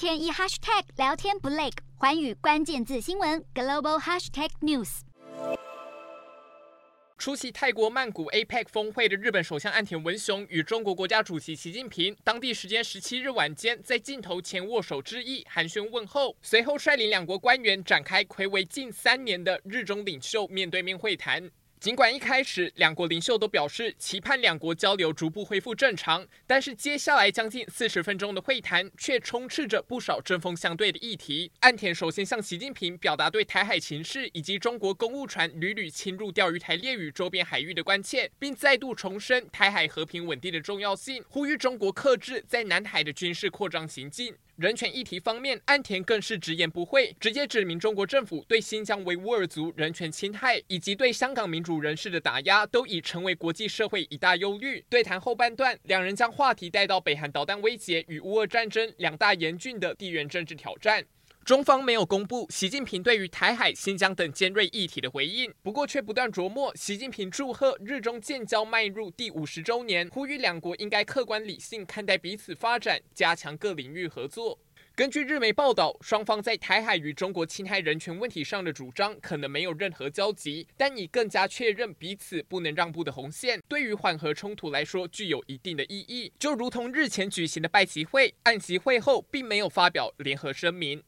天一 hashtag 聊天不累，寰宇关键字新闻 global hashtag news。出席泰国曼谷 APEC 峰会的日本首相岸田文雄与中国国家主席习近平，当地时间十七日晚间在镜头前握手致意，寒暄问候，随后率领两国官员展开睽违近三年的日中领袖面对面会谈。尽管一开始两国领袖都表示期盼两国交流逐步恢复正常，但是接下来将近四十分钟的会谈却充斥着不少针锋相对的议题。岸田首先向习近平表达对台海情势以及中国公务船屡屡侵入钓鱼台列屿周边海域的关切，并再度重申台海和平稳定的重要性，呼吁中国克制在南海的军事扩张行径。人权议题方面，安田更是直言不讳，直接指明中国政府对新疆维吾尔族人权侵害以及对香港民主人士的打压，都已成为国际社会一大忧虑。对谈后半段，两人将话题带到北韩导弹威胁与乌俄战争两大严峻的地缘政治挑战。中方没有公布习近平对于台海、新疆等尖锐议题的回应，不过却不断琢磨习近平祝贺日中建交迈入第五十周年，呼吁两国应该客观理性看待彼此发展，加强各领域合作。根据日媒报道，双方在台海与中国侵害人权问题上的主张可能没有任何交集，但已更加确认彼此不能让步的红线，对于缓和冲突来说具有一定的意义。就如同日前举行的拜习会，按习会后并没有发表联合声明。